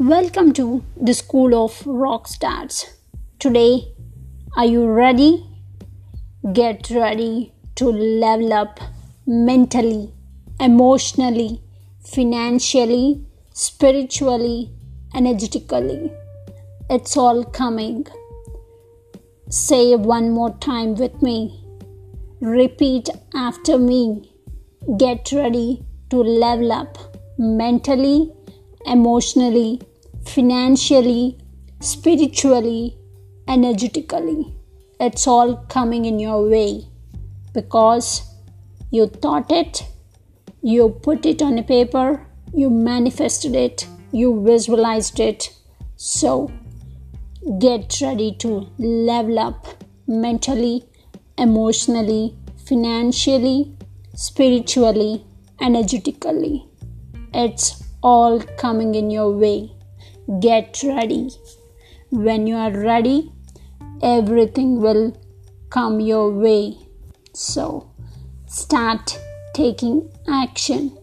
Welcome to the School of Rock Stars. Today, are you ready? Get ready to level up mentally, emotionally, financially, spiritually, energetically. It's all coming. Say one more time with me. Repeat after me. Get ready to level up mentally, emotionally, financially, spiritually, energetically. It's all coming in your way because you thought it, you put it on a paper, you manifested it, you visualized it. So get ready to level up mentally, emotionally, financially, spiritually, energetically. It's all coming in your way. Get ready. When you are ready, everything will come your way. So, start taking action.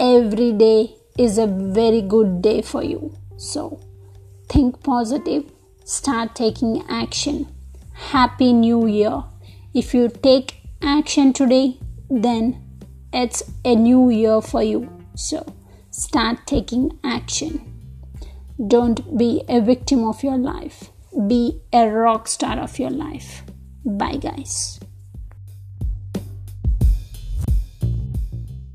Every day is a very good day for you. So, think positive, start taking action. Happy New Year. If you take action today, then it's a new year for you. So start taking action. Don't be a victim of your life, be a rock star of your life. Bye, guys.